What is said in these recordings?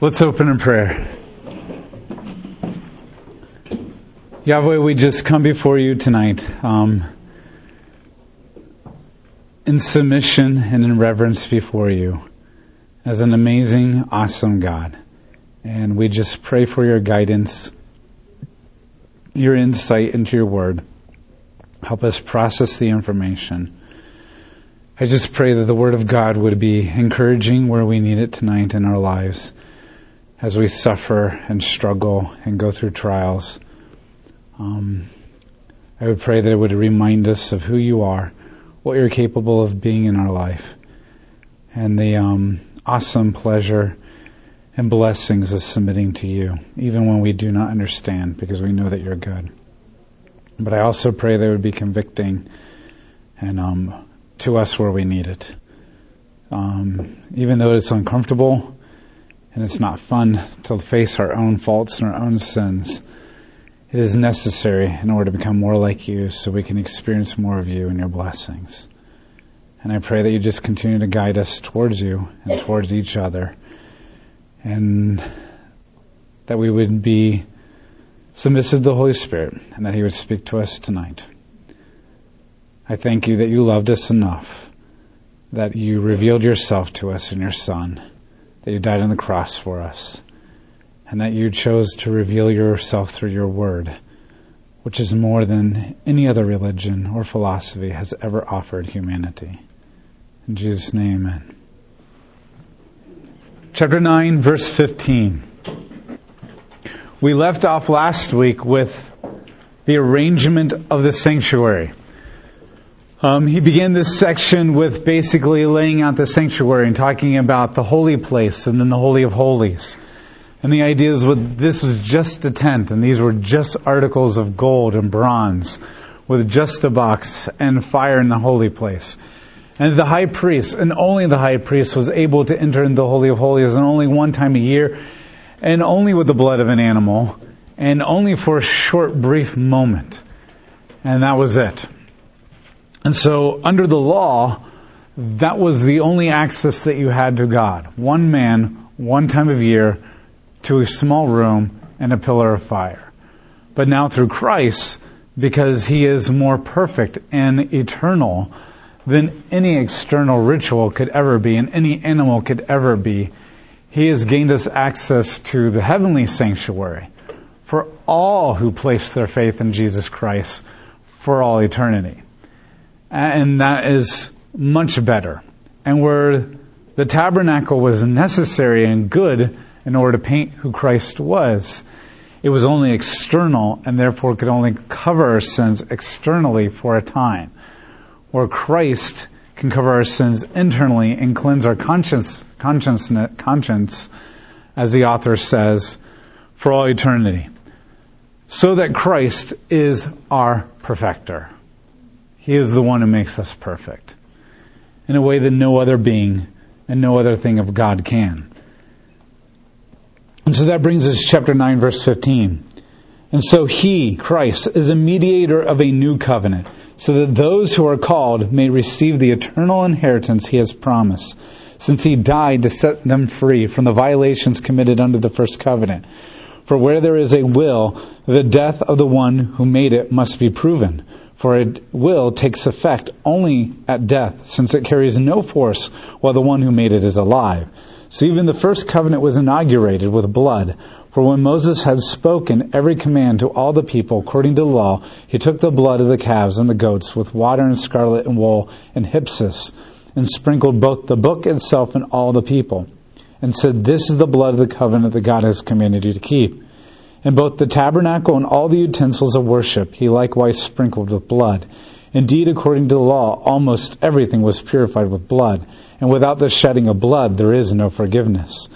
Let's open in prayer. Yahweh, we just come before you tonight um, in submission and in reverence before you as an amazing, awesome God. And we just pray for your guidance, your insight into your word. Help us process the information. I just pray that the word of God would be encouraging where we need it tonight in our lives as we suffer and struggle and go through trials. Um, I would pray that it would remind us of who you are, what you're capable of being in our life, and the um, awesome pleasure and blessings of submitting to you, even when we do not understand, because we know that you're good. But I also pray that it would be convicting and um, to us where we need it. Um, even though it's uncomfortable and it's not fun to face our own faults and our own sins, it is necessary in order to become more like you so we can experience more of you and your blessings. And I pray that you just continue to guide us towards you and towards each other. And that we would be submissive to the Holy Spirit and that He would speak to us tonight. I thank you that you loved us enough, that you revealed yourself to us in your Son, that you died on the cross for us, and that you chose to reveal yourself through your Word which is more than any other religion or philosophy has ever offered humanity. In Jesus' name, amen. Chapter 9, verse 15. We left off last week with the arrangement of the sanctuary. Um, he began this section with basically laying out the sanctuary and talking about the holy place and then the Holy of Holies. And the idea is what this was just a tent and these were just articles of gold and bronze with just a box and fire in the holy place. And the high priest, and only the high priest was able to enter into the Holy of Holies and only one time a year and only with the blood of an animal and only for a short brief moment. And that was it. And so under the law, that was the only access that you had to God. One man, one time of year, to a small room and a pillar of fire. But now through Christ, because he is more perfect and eternal, than any external ritual could ever be and any animal could ever be. He has gained us access to the heavenly sanctuary for all who place their faith in Jesus Christ for all eternity. And that is much better. And where the tabernacle was necessary and good in order to paint who Christ was, it was only external and therefore could only cover our sins externally for a time where Christ can cover our sins internally and cleanse our conscience, conscience, conscience, as the author says, for all eternity. So that Christ is our perfecter. He is the one who makes us perfect in a way that no other being and no other thing of God can. And so that brings us to chapter 9 verse 15. And so he, Christ, is a mediator of a new covenant so that those who are called may receive the eternal inheritance he has promised, since he died to set them free from the violations committed under the first covenant. For where there is a will, the death of the one who made it must be proven. For a will takes effect only at death, since it carries no force while the one who made it is alive. So even the first covenant was inaugurated with blood. For when Moses had spoken every command to all the people according to the law, he took the blood of the calves and the goats with water and scarlet and wool and hyssop, and sprinkled both the book itself and all the people, and said, This is the blood of the covenant that God has commanded you to keep. And both the tabernacle and all the utensils of worship he likewise sprinkled with blood. Indeed, according to the law, almost everything was purified with blood, and without the shedding of blood there is no forgiveness.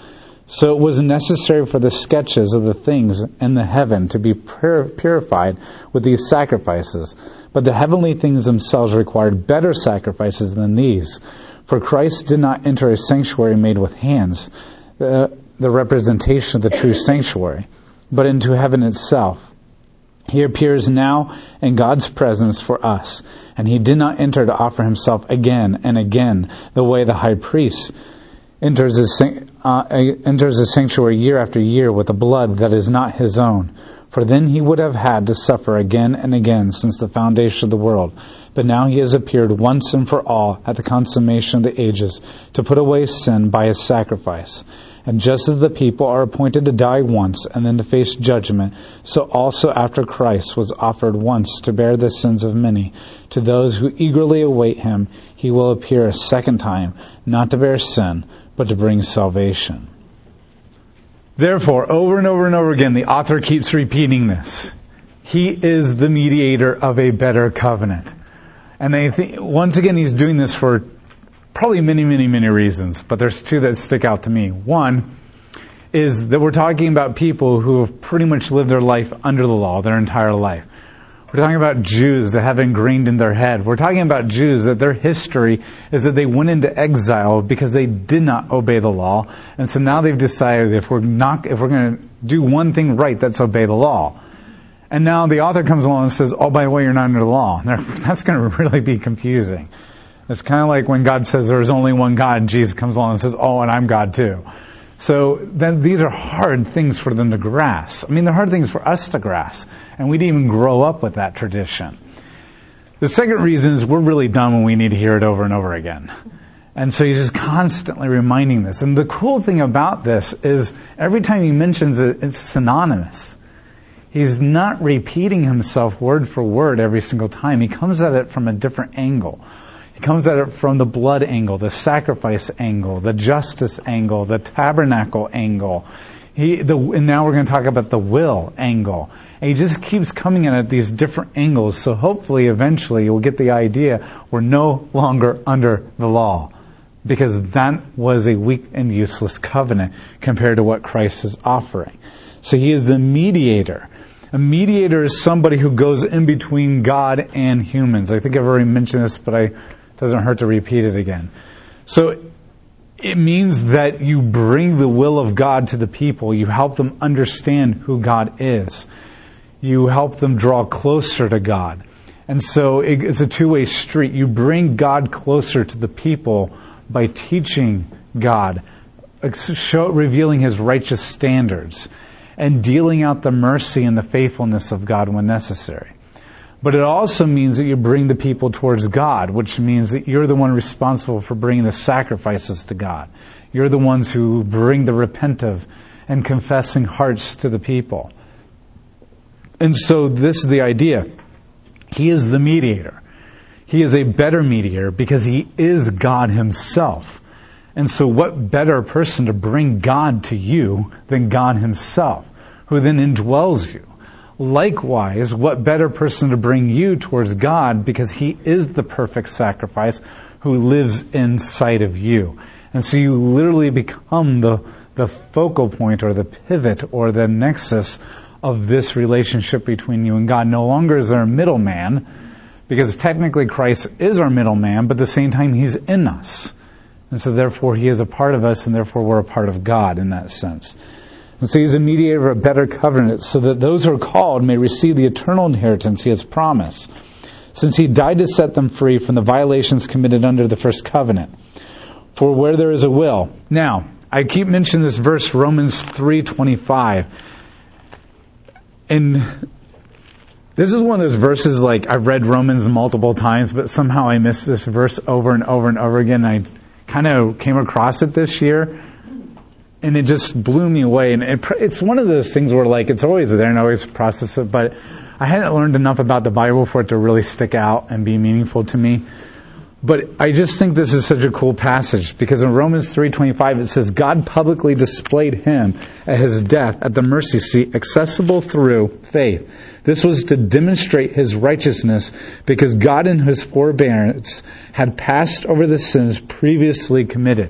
So it was necessary for the sketches of the things in the heaven to be purified with these sacrifices. But the heavenly things themselves required better sacrifices than these. For Christ did not enter a sanctuary made with hands, the, the representation of the true sanctuary, but into heaven itself. He appears now in God's presence for us, and he did not enter to offer himself again and again the way the high priest enters his, uh, enters the sanctuary year after year with a blood that is not his own. For then he would have had to suffer again and again since the foundation of the world. But now he has appeared once and for all at the consummation of the ages to put away sin by his sacrifice. And just as the people are appointed to die once and then to face judgment, so also after Christ was offered once to bear the sins of many, to those who eagerly await him, he will appear a second time, not to bear sin, but to bring salvation. Therefore, over and over and over again, the author keeps repeating this. He is the mediator of a better covenant. And think, once again, he's doing this for probably many, many, many reasons, but there's two that stick out to me. One is that we're talking about people who have pretty much lived their life under the law their entire life. We're talking about Jews that have ingrained in their head. We're talking about Jews that their history is that they went into exile because they did not obey the law. And so now they've decided if we're not, if we're going to do one thing right, that's obey the law. And now the author comes along and says, oh, by the way, you're not under the law. That's going to really be confusing. It's kind of like when God says there is only one God and Jesus comes along and says, oh, and I'm God too. So then these are hard things for them to grasp. I mean, they're hard things for us to grasp. And we didn't even grow up with that tradition. The second reason is we're really dumb and we need to hear it over and over again. And so he's just constantly reminding this. And the cool thing about this is every time he mentions it, it's synonymous. He's not repeating himself word for word every single time. He comes at it from a different angle. Comes at it from the blood angle, the sacrifice angle, the justice angle, the tabernacle angle. He, the, and now we're going to talk about the will angle. And he just keeps coming in at these different angles. So hopefully, eventually, you'll get the idea we're no longer under the law. Because that was a weak and useless covenant compared to what Christ is offering. So he is the mediator. A mediator is somebody who goes in between God and humans. I think I've already mentioned this, but I doesn't hurt to repeat it again. So it means that you bring the will of God to the people. You help them understand who God is. You help them draw closer to God. And so it's a two-way street. You bring God closer to the people by teaching God, show, revealing His righteous standards, and dealing out the mercy and the faithfulness of God when necessary. But it also means that you bring the people towards God, which means that you're the one responsible for bringing the sacrifices to God. You're the ones who bring the repentive and confessing hearts to the people. And so this is the idea. He is the mediator. He is a better mediator because he is God himself. And so what better person to bring God to you than God himself, who then indwells you? Likewise, what better person to bring you towards God because He is the perfect sacrifice who lives inside of you. And so you literally become the, the focal point or the pivot or the nexus of this relationship between you and God. No longer is there a middleman because technically Christ is our middleman, but at the same time He's in us. And so therefore He is a part of us and therefore we're a part of God in that sense. And so he's a mediator of a better covenant so that those who are called may receive the eternal inheritance he has promised, since he died to set them free from the violations committed under the first covenant. For where there is a will. Now, I keep mentioning this verse, Romans 3.25. And this is one of those verses like I've read Romans multiple times, but somehow I missed this verse over and over and over again. I kind of came across it this year and it just blew me away. And it, it's one of those things where like it's always there and always process it, but I hadn't learned enough about the Bible for it to really stick out and be meaningful to me. But I just think this is such a cool passage because in Romans 3:25 it says God publicly displayed him at his death at the mercy seat accessible through faith. This was to demonstrate his righteousness because God in his forbearance had passed over the sins previously committed.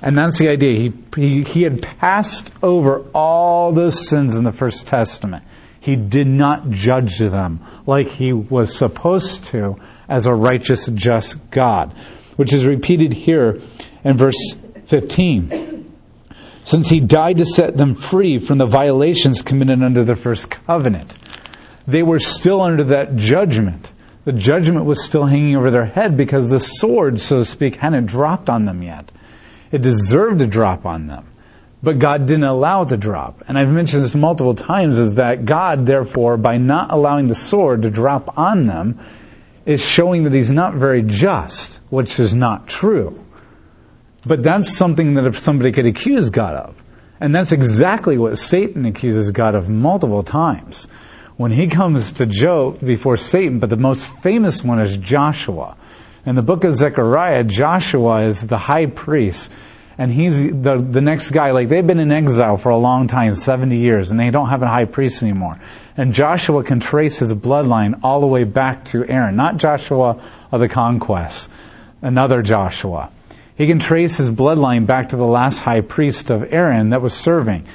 And that's the idea. He, he, he had passed over all those sins in the First Testament. He did not judge them like he was supposed to as a righteous, just God, which is repeated here in verse 15. Since he died to set them free from the violations committed under the first covenant, they were still under that judgment. The judgment was still hanging over their head because the sword, so to speak, hadn't dropped on them yet. It deserved to drop on them. But God didn't allow it to drop. And I've mentioned this multiple times is that God, therefore, by not allowing the sword to drop on them, is showing that he's not very just, which is not true. But that's something that if somebody could accuse God of. And that's exactly what Satan accuses God of multiple times. When he comes to Job before Satan, but the most famous one is Joshua. In the book of Zechariah, Joshua is the high priest and he's the, the next guy. Like they've been in exile for a long time, 70 years, and they don't have a high priest anymore. And Joshua can trace his bloodline all the way back to Aaron, not Joshua of the conquest, another Joshua. He can trace his bloodline back to the last high priest of Aaron that was serving.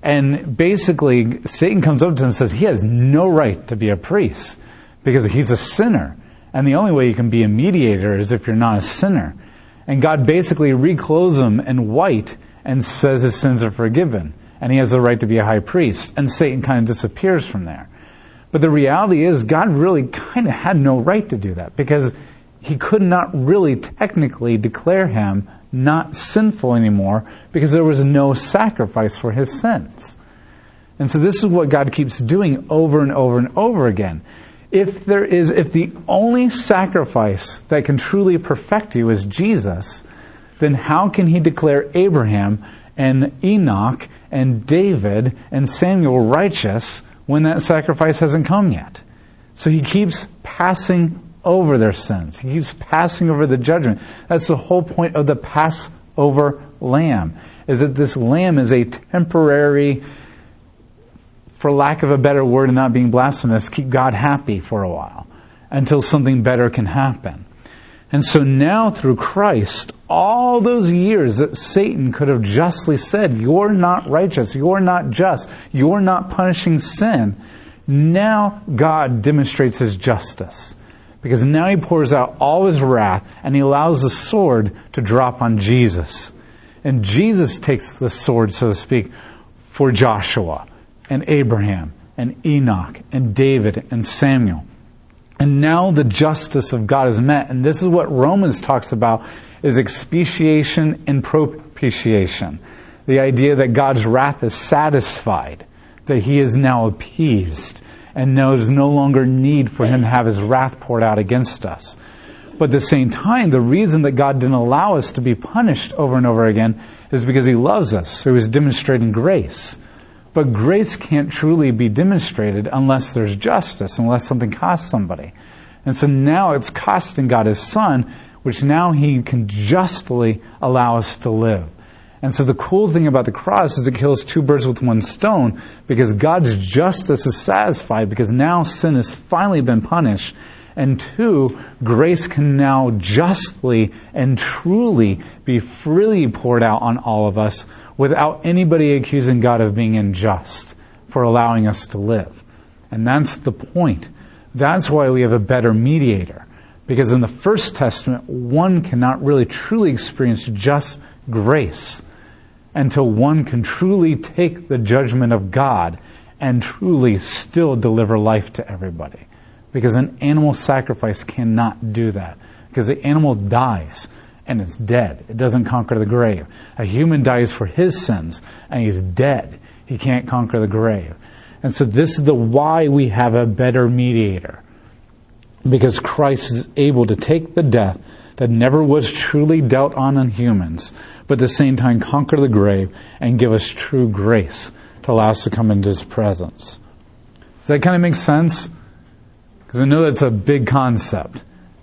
And basically, Satan comes up to him and says he has no right to be a priest because he's a sinner. And the only way you can be a mediator is if you're not a sinner. And God basically reclothes him in white and says his sins are forgiven. And he has the right to be a high priest. And Satan kind of disappears from there. But the reality is, God really kind of had no right to do that because he could not really technically declare him not sinful anymore because there was no sacrifice for his sins. And so this is what God keeps doing over and over and over again if there is, if the only sacrifice that can truly perfect you is Jesus, then how can he declare Abraham and Enoch and David and Samuel righteous when that sacrifice hasn't come yet? So he keeps passing over their sins. He keeps passing over the judgment. That's the whole point of the Passover lamb, is that this lamb is a temporary for lack of a better word and not being blasphemous, keep God happy for a while until something better can happen. And so now through Christ, all those years that Satan could have justly said, you're not righteous, you're not just, you're not punishing sin, now God demonstrates his justice. Because now he pours out all his wrath and he allows the sword to drop on Jesus. And Jesus takes the sword, so to speak, for Joshua and Abraham and Enoch and David and Samuel. And now the justice of God is met. And this is what Romans talks about is expiation and propitiation. The idea that God's wrath is satisfied, that he is now appeased, and there's no longer need for him to have his wrath poured out against us. But at the same time, the reason that God didn't allow us to be punished over and over again is because he loves us. So he was demonstrating grace. But grace can't truly be demonstrated unless there's justice, unless something costs somebody. And so now it's costing God his son, which now he can justly allow us to live. And so the cool thing about the cross is it kills two birds with one stone because God's justice is satisfied because now sin has finally been punished. And two, grace can now justly and truly be freely poured out on all of us without anybody accusing God of being unjust for allowing us to live. And that's the point. That's why we have a better mediator. Because in the First Testament, one cannot really truly experience just grace until one can truly take the judgment of God and truly still deliver life to everybody. Because an animal sacrifice cannot do that. Because the animal dies and it's dead. It doesn't conquer the grave. A human dies for his sins and he's dead. He can't conquer the grave. And so this is the why we have a better mediator. Because Christ is able to take the death that never was truly dealt on in humans, but at the same time conquer the grave and give us true grace to allow us to come into his presence. Does that kind of make sense? Because I know that's a big concept.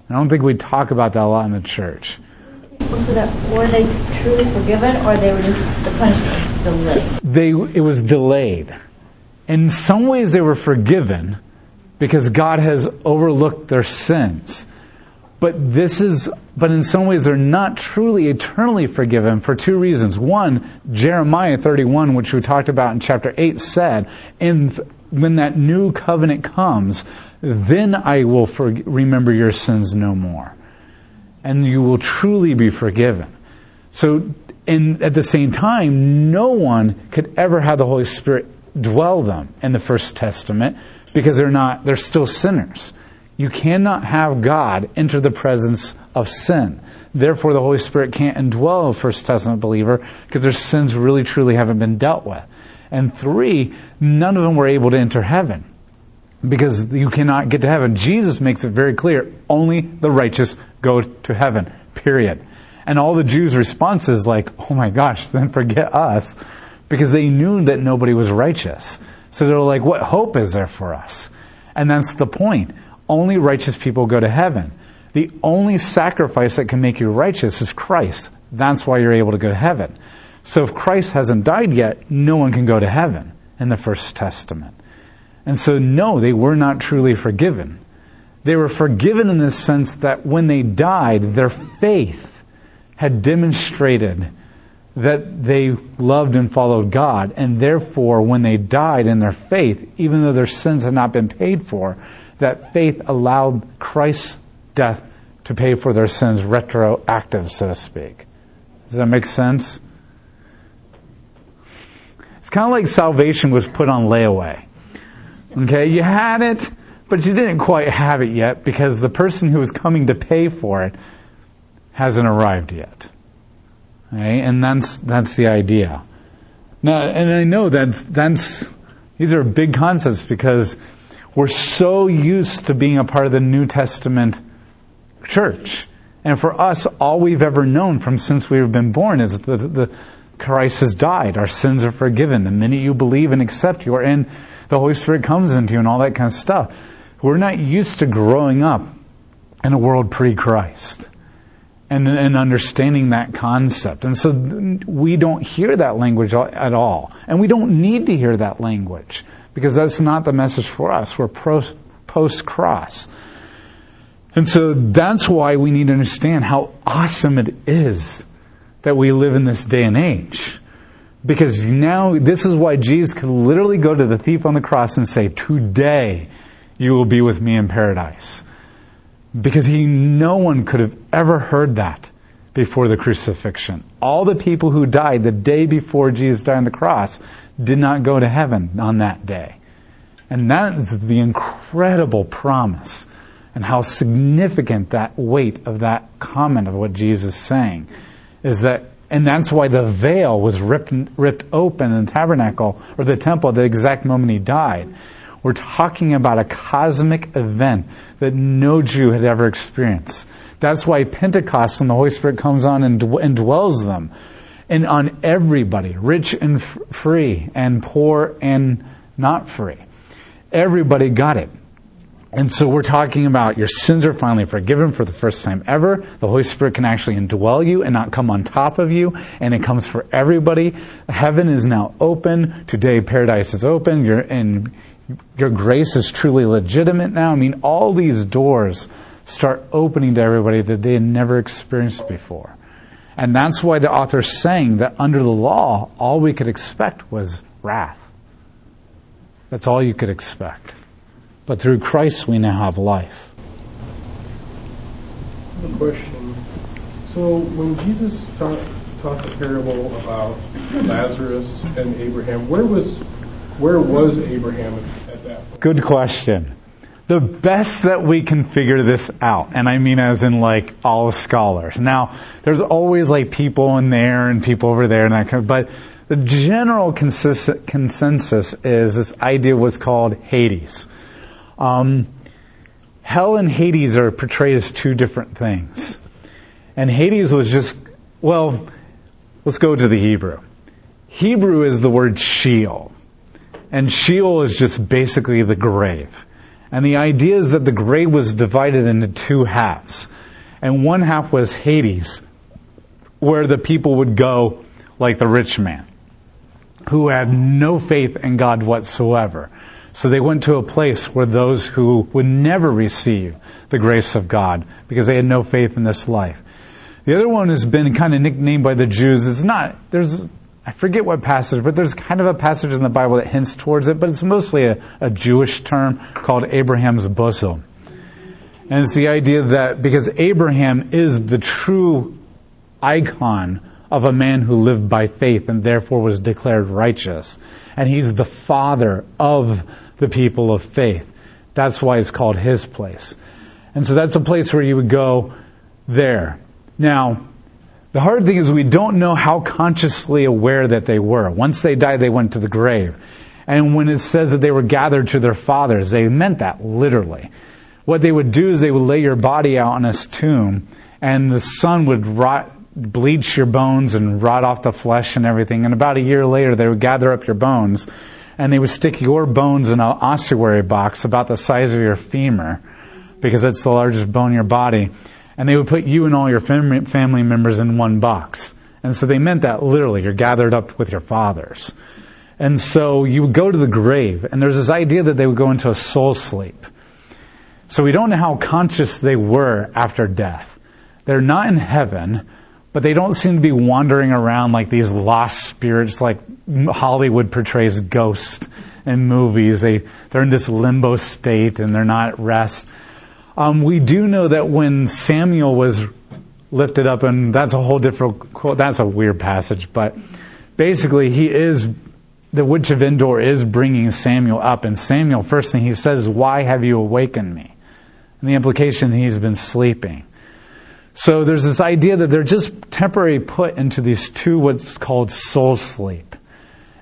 I don't think we talk about that a lot in the church. So that were they truly forgiven, or they were just the punishment was delayed? They it was delayed. In some ways, they were forgiven because God has overlooked their sins. But this is, but in some ways, they're not truly eternally forgiven for two reasons. One, Jeremiah 31, which we talked about in chapter 8, said, and when that new covenant comes, then I will for, remember your sins no more and you will truly be forgiven. So, and at the same time, no one could ever have the Holy Spirit dwell them in the First Testament because they're not, they're still sinners. You cannot have God enter the presence of sin. Therefore, the Holy Spirit can't indwell a First Testament believer because their sins really truly haven't been dealt with. And three, none of them were able to enter heaven because you cannot get to heaven. Jesus makes it very clear only the righteous go to heaven, period. And all the Jews' response is like, oh my gosh, then forget us because they knew that nobody was righteous. So they're like, what hope is there for us? And that's the point. Only righteous people go to heaven. The only sacrifice that can make you righteous is Christ. That's why you're able to go to heaven. So if Christ hasn't died yet, no one can go to heaven in the First Testament. And so no, they were not truly forgiven. They were forgiven in the sense that when they died, their faith had demonstrated that they loved and followed God, and therefore, when they died in their faith, even though their sins had not been paid for, that faith allowed Christ's death to pay for their sins retroactive, so to speak. Does that make sense? It's kind of like salvation was put on layaway. Okay, you had it, but you didn't quite have it yet because the person who was coming to pay for it hasn't arrived yet. Okay? And that's, that's the idea. Now, and I know that that's, these are big concepts because we're so used to being a part of the New Testament church. And for us, all we've ever known from since we've been born is that the, Christ has died. Our sins are forgiven. The minute you believe and accept, you are in, the Holy Spirit comes into you and all that kind of stuff. We're not used to growing up in a world pre-Christ and, and understanding that concept. And so we don't hear that language at all. And we don't need to hear that language because that's not the message for us. We're post-cross. And so that's why we need to understand how awesome it is that we live in this day and age. Because now, this is why Jesus could literally go to the thief on the cross and say, Today you will be with me in paradise. Because he, no one could have ever heard that before the crucifixion. All the people who died the day before Jesus died on the cross did not go to heaven on that day. And that is the incredible promise and how significant that weight of that comment of what Jesus is saying is that and that's why the veil was ripped, ripped open in the tabernacle or the temple at the exact moment he died. We're talking about a cosmic event that no Jew had ever experienced. That's why Pentecost, when the Holy Spirit comes on and, dwells them, and on everybody, rich and free, and poor and not free. Everybody got it. And so we're talking about your sins are finally forgiven for the first time ever. The Holy Spirit can actually indwell you and not come on top of you. And it comes for everybody. Heaven is now open. Today paradise is open. Your, and your grace is truly legitimate now. I mean, all these doors start opening to everybody that they had never experienced before. And that's why the author's saying that under the law, all we could expect was wrath. That's all you could expect. But through Christ we now have life. A question. So when Jesus taught, taught the parable about Lazarus and Abraham, where was where was Abraham at that point? Good question. The best that we can figure this out, and I mean as in like all scholars. Now, there's always like people in there and people over there and that kind of, but the general consist- consensus is this idea was called Hades. Um, hell and Hades are portrayed as two different things. And Hades was just, well, let's go to the Hebrew. Hebrew is the word Sheol. And Sheol is just basically the grave. And the idea is that the grave was divided into two halves. And one half was Hades, where the people would go like the rich man, who had no faith in God whatsoever. So they went to a place where those who would never receive the grace of God because they had no faith in this life. The other one has been kind of nicknamed by the Jews. It's not, there's, I forget what passage, but there's kind of a passage in the Bible that hints towards it, but it's mostly a, a Jewish term called Abraham's bosom. And it's the idea that because Abraham is the true icon of a man who lived by faith and therefore was declared righteous. And he's the father of the people of faith. That's why it's called his place. And so that's a place where you would go there. Now, the hard thing is we don't know how consciously aware that they were. Once they died, they went to the grave. And when it says that they were gathered to their fathers, they meant that literally. What they would do is they would lay your body out in a tomb, and the sun would rot, bleach your bones and rot off the flesh and everything. And about a year later, they would gather up your bones, and they would stick your bones in an ossuary box about the size of your femur, because it's the largest bone in your body. And they would put you and all your family members in one box. And so they meant that literally. You're gathered up with your fathers. And so you would go to the grave, and there's this idea that they would go into a soul sleep. So we don't know how conscious they were after death. They're not in heaven, but they don't seem to be wandering around like these lost spirits like Hollywood portrays ghosts in movies. They, they're in this limbo state and they're not at rest. Um, we do know that when Samuel was lifted up, and that's a whole different, quote. that's a weird passage, but basically he is, the witch of Endor is bringing Samuel up, and Samuel, first thing he says is, why have you awakened me? And the implication he's been sleeping. So there's this idea that they're just temporarily put into these two what's called soul sleep.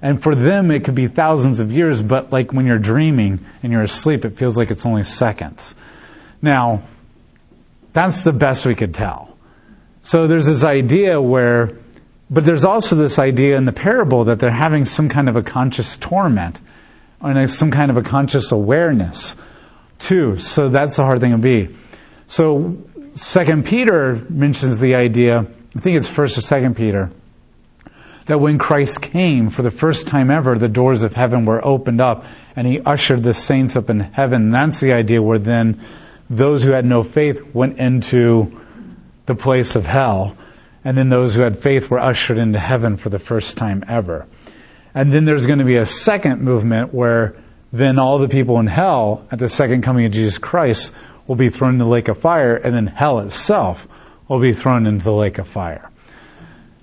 And for them it could be thousands of years, but like when you're dreaming and you're asleep, it feels like it's only seconds. Now, that's the best we could tell. So there's this idea where, but there's also this idea in the parable that they're having some kind of a conscious torment and some kind of a conscious awareness too. So that's the hard thing to be. So Second Peter mentions the idea, I think it's first or second Peter, that when Christ came for the first time ever, the doors of heaven were opened up and he ushered the saints up in heaven. That's the idea where then those who had no faith went into the place of hell, and then those who had faith were ushered into heaven for the first time ever. And then there's going to be a second movement where then all the people in hell at the second coming of Jesus Christ will be thrown into the lake of fire, and then hell itself will be thrown into the lake of fire.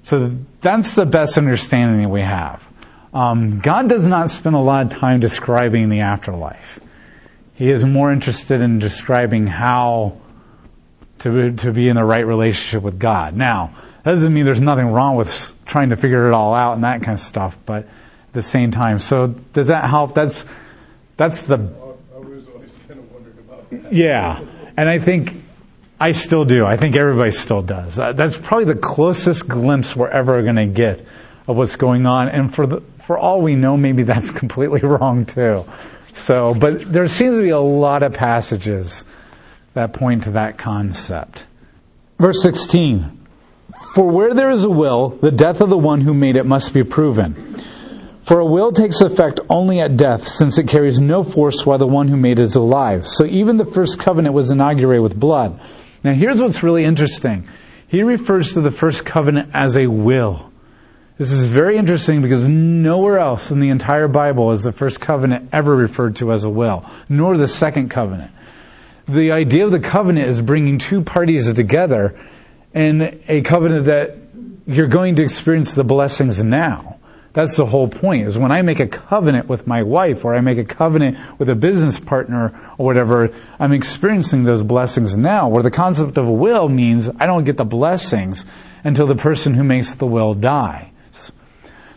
So that's the best understanding that we have. Um, God does not spend a lot of time describing the afterlife. He is more interested in describing how to, to be in the right relationship with God. Now, that doesn't mean there's nothing wrong with trying to figure it all out and that kind of stuff, but at the same time. So does that help? That's, that's the, yeah. And I think I still do. I think everybody still does. That's probably the closest glimpse we're ever going to get of what's going on. And for the, for all we know, maybe that's completely wrong too. So, but there seems to be a lot of passages that point to that concept. Verse 16. For where there is a will, the death of the one who made it must be proven. For a will takes effect only at death, since it carries no force while the one who made it is alive. So even the first covenant was inaugurated with blood. Now here's what's really interesting. He refers to the first covenant as a will. This is very interesting because nowhere else in the entire Bible is the first covenant ever referred to as a will, nor the second covenant. The idea of the covenant is bringing two parties together in a covenant that you're going to experience the blessings now. That's the whole point, is when I make a covenant with my wife or I make a covenant with a business partner or whatever, I'm experiencing those blessings now, where the concept of a will means I don't get the blessings until the person who makes the will dies.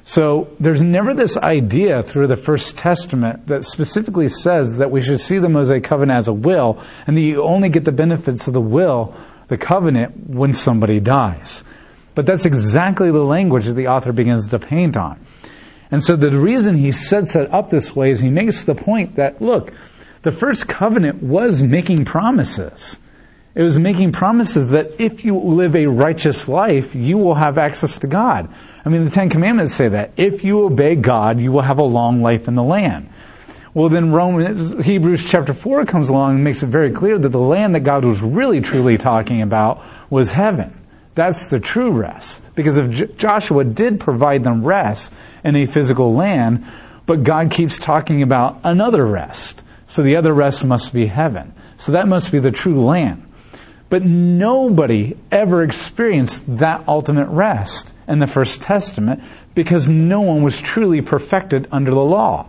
So there's never this idea through the First Testament that specifically says that we should see the Mosaic covenant as a will and that you only get the benefits of the will, the covenant, when somebody dies. But that's exactly the language that the author begins to paint on. And so the reason he sets it up this way is he makes the point that, look, the first covenant was making promises. It was making promises that if you live a righteous life, you will have access to God. I mean, the Ten Commandments say that. If you obey God, you will have a long life in the land. Well, then Romans, Hebrews chapter 4 comes along and makes it very clear that the land that God was really truly talking about was heaven. That's the true rest. Because if Joshua did provide them rest in a physical land, but God keeps talking about another rest. So the other rest must be heaven. So that must be the true land. But nobody ever experienced that ultimate rest in the First Testament because no one was truly perfected under the law.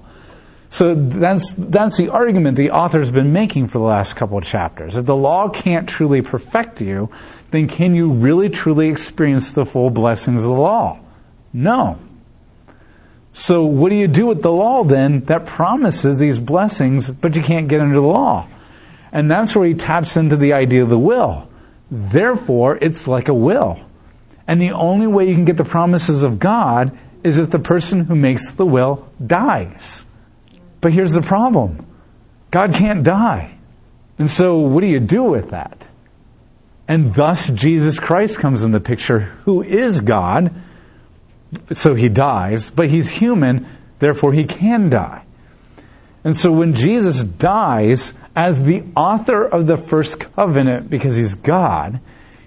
So that's, that's the argument the author's been making for the last couple of chapters. That the law can't truly perfect you then can you really truly experience the full blessings of the law? No. So what do you do with the law then that promises these blessings, but you can't get under the law? And that's where he taps into the idea of the will. Therefore, it's like a will. And the only way you can get the promises of God is if the person who makes the will dies. But here's the problem. God can't die. And so what do you do with that? And thus Jesus Christ comes in the picture, who is God, so he dies, but he's human, therefore he can die. And so when Jesus dies as the author of the first covenant, because he's God,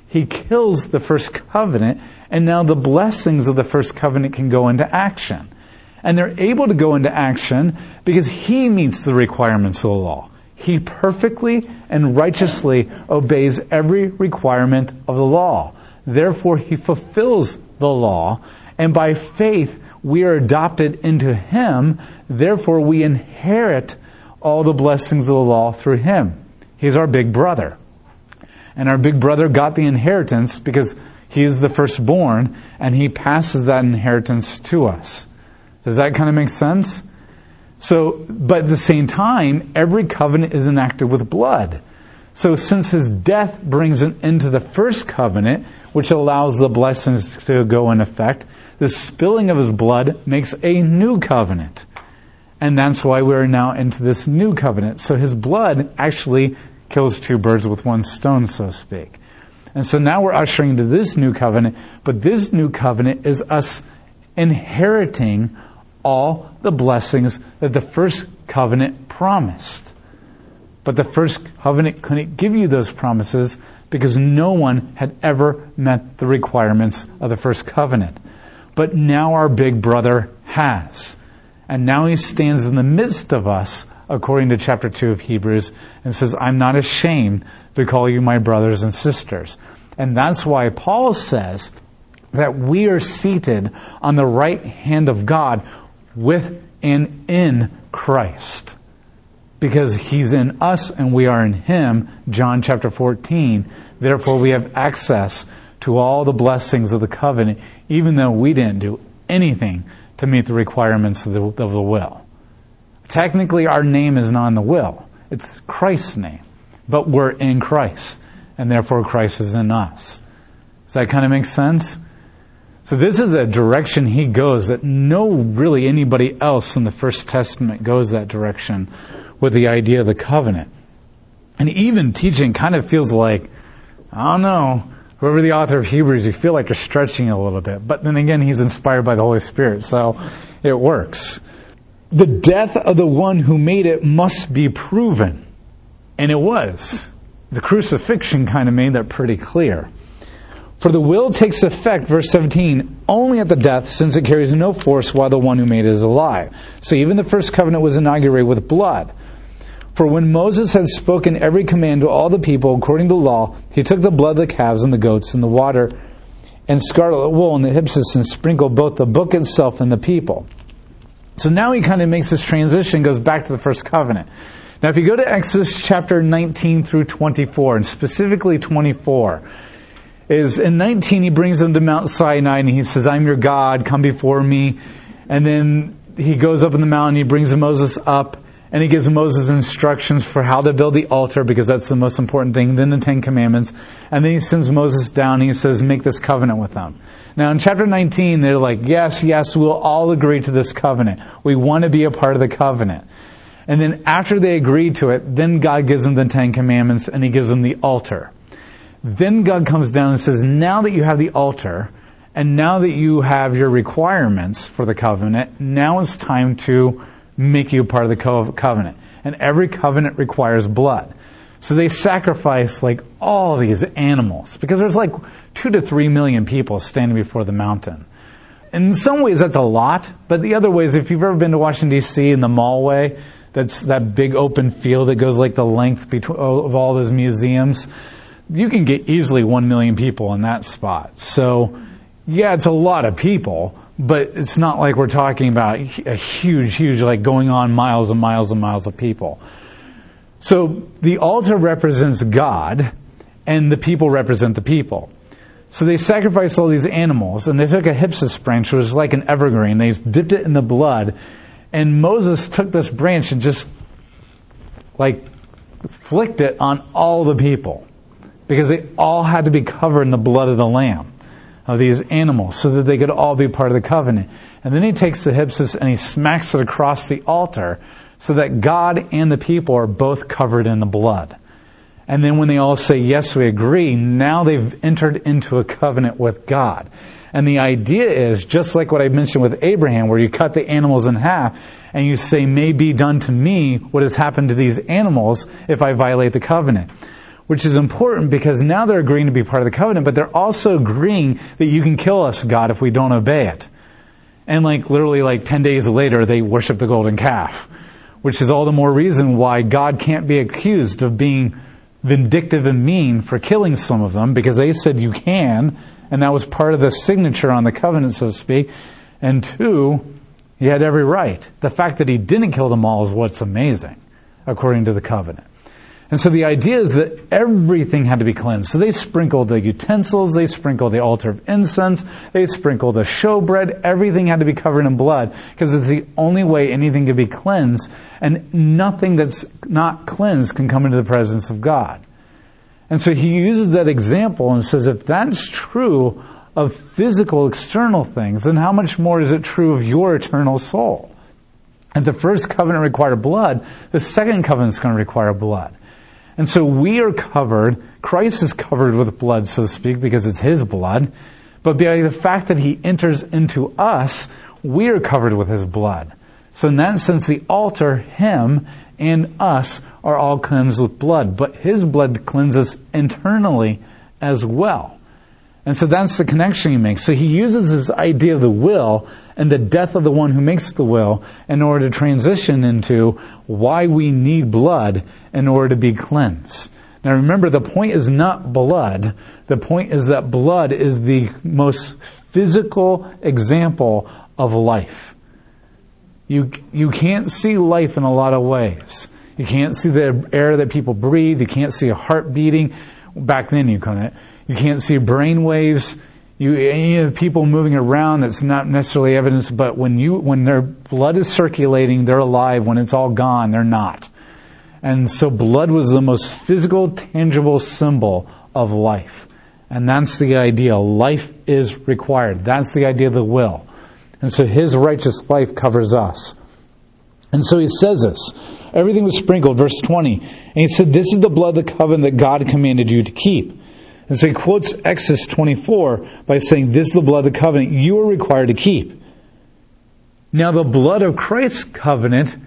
he kills the first covenant, and now the blessings of the first covenant can go into action. And they're able to go into action because he meets the requirements of the law. He perfectly and righteously obeys every requirement of the law. Therefore, he fulfills the law, and by faith, we are adopted into him. Therefore, we inherit all the blessings of the law through him. He's our big brother. And our big brother got the inheritance because he is the firstborn and he passes that inheritance to us. Does that kind of make sense? So, but at the same time, every covenant is enacted with blood. So since his death brings an end to the first covenant, which allows the blessings to go in effect, the spilling of his blood makes a new covenant. And that's why we're now into this new covenant. So his blood actually kills two birds with one stone, so to speak. And so now we're ushering into this new covenant, but this new covenant is us inheriting all the blessings that the first covenant promised. But the first covenant couldn't give you those promises because no one had ever met the requirements of the first covenant. But now our big brother has. And now he stands in the midst of us, according to chapter 2 of Hebrews, and says, I'm not ashamed to call you my brothers and sisters. And that's why Paul says that we are seated on the right hand of God with and in Christ. Because he's in us and we are in him, John chapter 14. Therefore we have access to all the blessings of the covenant, even though we didn't do anything to meet the requirements of the, of the will. Technically, our name is not in the will. It's Christ's name. But we're in Christ, and therefore Christ is in us. Does that kind of make sense? So this is a direction he goes that no really anybody else in the First Testament goes that direction with the idea of the covenant. And even teaching kind of feels like, I don't know, whoever the author of Hebrews, you feel like you're stretching a little bit. But then again, he's inspired by the Holy Spirit, so it works. The death of the one who made it must be proven. And it was. The crucifixion kind of made that pretty clear. For the will takes effect, verse 17, only at the death, since it carries no force while the one who made it is alive. So even the first covenant was inaugurated with blood. For when Moses had spoken every command to all the people according to the law, he took the blood of the calves and the goats and the water and scarlet wool and the hyssop and sprinkled both the book itself and the people. So now he kind of makes this transition, goes back to the first covenant. Now if you go to Exodus chapter 19 through 24, and specifically 24, is in 19 he brings them to Mount Sinai and he says, I'm your God, come before me. And then he goes up in the mountain, he brings Moses up, and he gives Moses instructions for how to build the altar because that's the most important thing. Then the Ten Commandments. And then he sends Moses down and he says, make this covenant with them. Now in chapter 19, they're like, yes, yes, we'll all agree to this covenant. We want to be a part of the covenant. And then after they agree to it, then God gives them the Ten Commandments and he gives them the altar. Then God comes down and says, now that you have the altar, and now that you have your requirements for the covenant, now it's time to make you part of the covenant. And every covenant requires blood. So they sacrifice like all these animals because there's like two to three million people standing before the mountain. In some ways that's a lot, but the other ways, if you've ever been to Washington DC in the Mallway, that's that big open field that goes like the length between, of all those museums, you can get easily one million people in that spot. So yeah, it's a lot of people, but it's not like we're talking about a huge, huge, like going on miles and miles and miles of people. So the altar represents God, and the people represent the people. So they sacrificed all these animals, and they took a hyssop branch, which was like an evergreen. They dipped it in the blood, and Moses took this branch and just like flicked it on all the people because they all had to be covered in the blood of the lamb of these animals so that they could all be part of the covenant. And then he takes the hyssop and he smacks it across the altar so that God and the people are both covered in the blood. And then when they all say, yes, we agree, now they've entered into a covenant with God. And the idea is, just like what I mentioned with Abraham, where you cut the animals in half and you say, may be done to me what has happened to these animals if I violate the covenant. Which is important because now they're agreeing to be part of the covenant, but they're also agreeing that you can kill us, God, if we don't obey it. And like literally like 10 days later, they worship the golden calf. Which is all the more reason why God can't be accused of being vindictive and mean for killing some of them because they said you can, and that was part of the signature on the covenant, so to speak. And two, he had every right. The fact that he didn't kill them all is what's amazing, according to the covenant. And so the idea is that everything had to be cleansed. So they sprinkled the utensils, they sprinkled the altar of incense, they sprinkled the showbread, everything had to be covered in blood because it's the only way anything could be cleansed and nothing that's not cleansed can come into the presence of God. And so he uses that example and says if that's true of physical external things, then how much more is it true of your eternal soul? And the first covenant required blood, the second covenant is going to require blood. And so we are covered, Christ is covered with blood, so to speak, because it's His blood. But by the fact that He enters into us, we are covered with His blood. So in that sense, the altar, Him, and us are all cleansed with blood. But His blood cleanses internally as well. And so that's the connection he makes. So he uses this idea of the will and the death of the one who makes the will in order to transition into why we need blood in order to be cleansed. Now remember, the point is not blood. The point is that blood is the most physical example of life. You, you can't see life in a lot of ways. You can't see the air that people breathe. You can't see a heart beating. Back then you couldn't. You can't see brain waves. You, any of people moving around that's not necessarily evidence, but when you, when their blood is circulating, they're alive. When it's all gone, they're not. And so blood was the most physical, tangible symbol of life. And that's the idea. Life is required. That's the idea of the will. And so his righteous life covers us. And so he says this. Everything was sprinkled, verse 20. And he said, This is the blood of the covenant that God commanded you to keep. And so he quotes Exodus 24 by saying, This is the blood of the covenant you are required to keep. Now, the blood of Christ's covenant,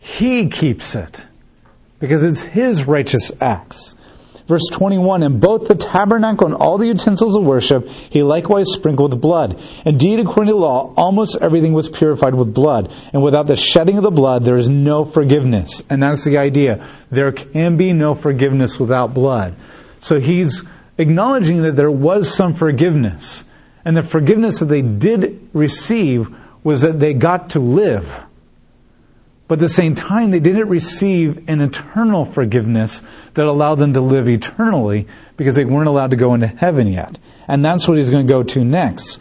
he keeps it because it's his righteous acts. Verse 21, and both the tabernacle and all the utensils of worship, he likewise sprinkled with blood. Indeed, according to law, almost everything was purified with blood. And without the shedding of the blood, there is no forgiveness. And that's the idea. There can be no forgiveness without blood. So he's acknowledging that there was some forgiveness. And the forgiveness that they did receive was that they got to live. But at the same time, they didn't receive an eternal forgiveness that allowed them to live eternally because they weren't allowed to go into heaven yet. And that's what he's going to go to next.